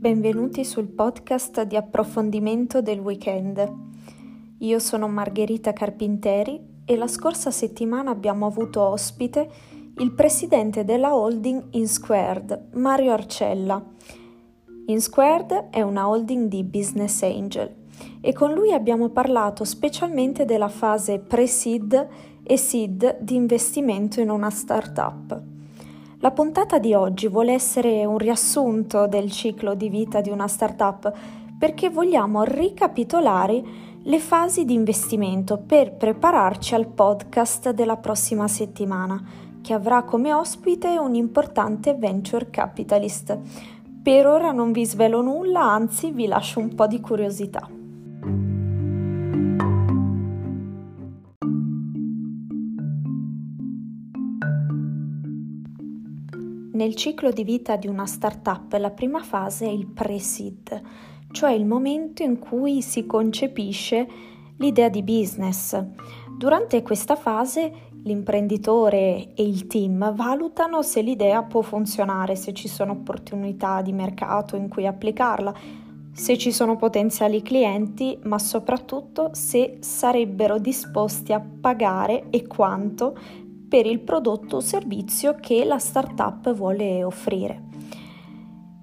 Benvenuti sul podcast di approfondimento del weekend. Io sono Margherita Carpinteri e la scorsa settimana abbiamo avuto ospite il presidente della holding InSquared, Mario Arcella. InSquared è una holding di business angel e con lui abbiamo parlato specialmente della fase pre-seed e seed di investimento in una startup. La puntata di oggi vuole essere un riassunto del ciclo di vita di una startup perché vogliamo ricapitolare le fasi di investimento per prepararci al podcast della prossima settimana, che avrà come ospite un importante venture capitalist. Per ora non vi svelo nulla, anzi vi lascio un po' di curiosità. Nel ciclo di vita di una startup la prima fase è il pre-seed, cioè il momento in cui si concepisce l'idea di business. Durante questa fase l'imprenditore e il team valutano se l'idea può funzionare, se ci sono opportunità di mercato in cui applicarla, se ci sono potenziali clienti, ma soprattutto se sarebbero disposti a pagare e quanto per il prodotto o servizio che la startup vuole offrire.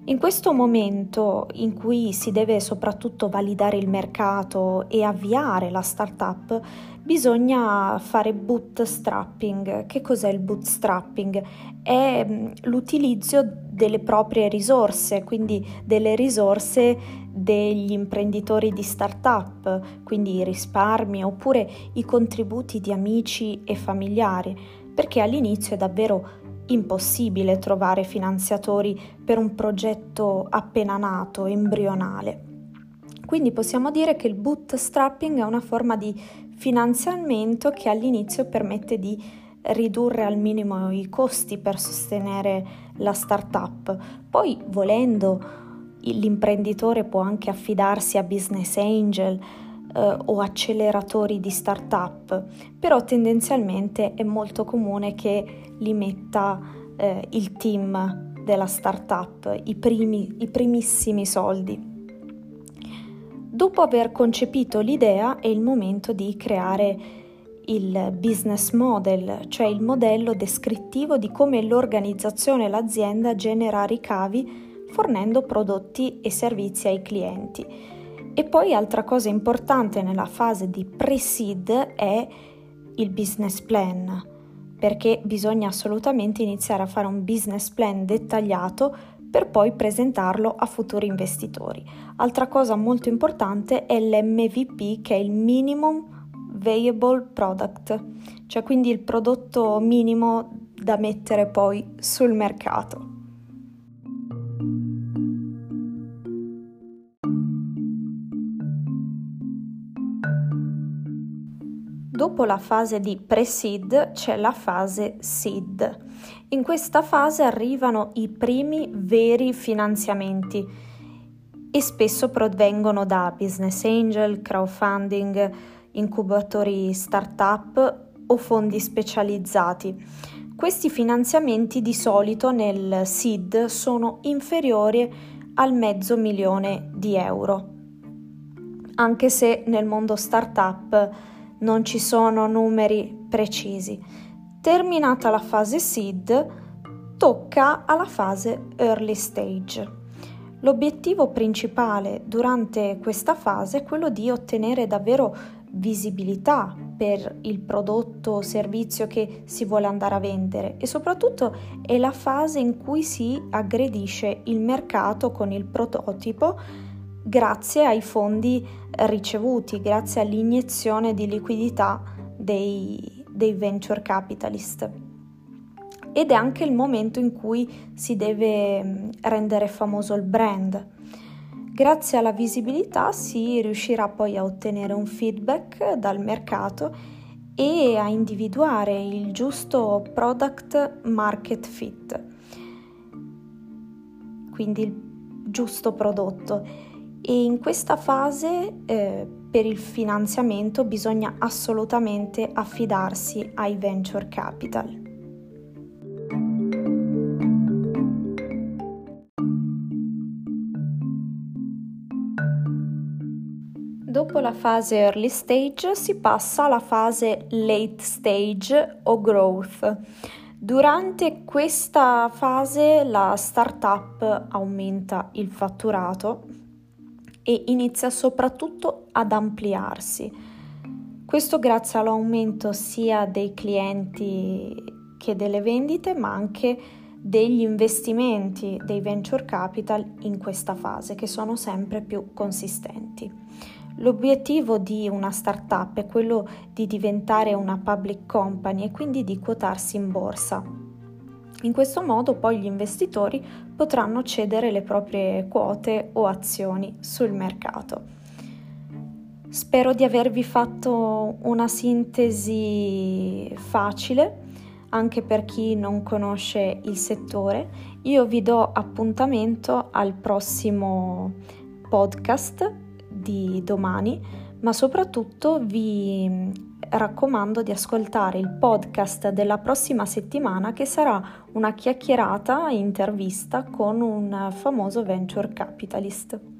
In questo momento in cui si deve soprattutto validare il mercato e avviare la startup, bisogna fare bootstrapping. Che cos'è il bootstrapping? È mm, l'utilizzo delle proprie risorse, quindi delle risorse degli imprenditori di startup, quindi i risparmi oppure i contributi di amici e familiari, perché all'inizio è davvero impossibile trovare finanziatori per un progetto appena nato, embrionale. Quindi possiamo dire che il bootstrapping è una forma di finanziamento che all'inizio permette di ridurre al minimo i costi per sostenere la startup. Poi, volendo, l'imprenditore può anche affidarsi a business angel eh, o acceleratori di startup, però tendenzialmente è molto comune che li metta eh, il team della startup, i, primi, i primissimi soldi. Dopo aver concepito l'idea è il momento di creare il business model, cioè il modello descrittivo di come l'organizzazione e l'azienda genera ricavi fornendo prodotti e servizi ai clienti. E poi altra cosa importante nella fase di pre-seed è il business plan, perché bisogna assolutamente iniziare a fare un business plan dettagliato per poi presentarlo a futuri investitori. Altra cosa molto importante è l'MVP che è il Minimum Viable Product, cioè quindi il prodotto minimo da mettere poi sul mercato. Dopo la fase di pre-seed c'è la fase seed. In questa fase arrivano i primi veri finanziamenti e spesso provengono da business angel, crowdfunding, incubatori startup o fondi specializzati. Questi finanziamenti di solito nel seed sono inferiori al mezzo milione di euro, anche se nel mondo startup non ci sono numeri precisi. Terminata la fase seed, tocca alla fase early stage. L'obiettivo principale durante questa fase è quello di ottenere davvero visibilità per il prodotto o servizio che si vuole andare a vendere e soprattutto è la fase in cui si aggredisce il mercato con il prototipo grazie ai fondi ricevuti, grazie all'iniezione di liquidità dei, dei venture capitalist. Ed è anche il momento in cui si deve mm, rendere famoso il brand. Grazie alla visibilità si riuscirà poi a ottenere un feedback dal mercato e a individuare il giusto product market fit, quindi il giusto prodotto e in questa fase eh, per il finanziamento bisogna assolutamente affidarsi ai venture capital. Dopo la fase early stage si passa alla fase late stage o growth. Durante questa fase la startup aumenta il fatturato, e inizia soprattutto ad ampliarsi. Questo grazie all'aumento sia dei clienti che delle vendite, ma anche degli investimenti dei venture capital in questa fase che sono sempre più consistenti. L'obiettivo di una startup è quello di diventare una public company e quindi di quotarsi in borsa. In questo modo poi gli investitori potranno cedere le proprie quote o azioni sul mercato. Spero di avervi fatto una sintesi facile anche per chi non conosce il settore. Io vi do appuntamento al prossimo podcast di domani, ma soprattutto vi raccomando di ascoltare il podcast della prossima settimana che sarà una chiacchierata intervista con un famoso venture capitalist.